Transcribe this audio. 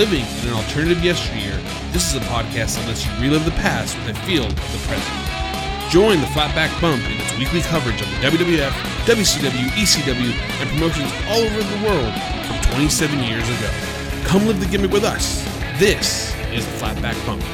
living in an alternative yesteryear, this is a podcast that lets you relive the past with a feel of the present. Join the Flatback Bump in its weekly coverage of the WWF, WCW, ECW, and promotions all over the world from 27 years ago. Come live the gimmick with us. This is the Flatback Bump.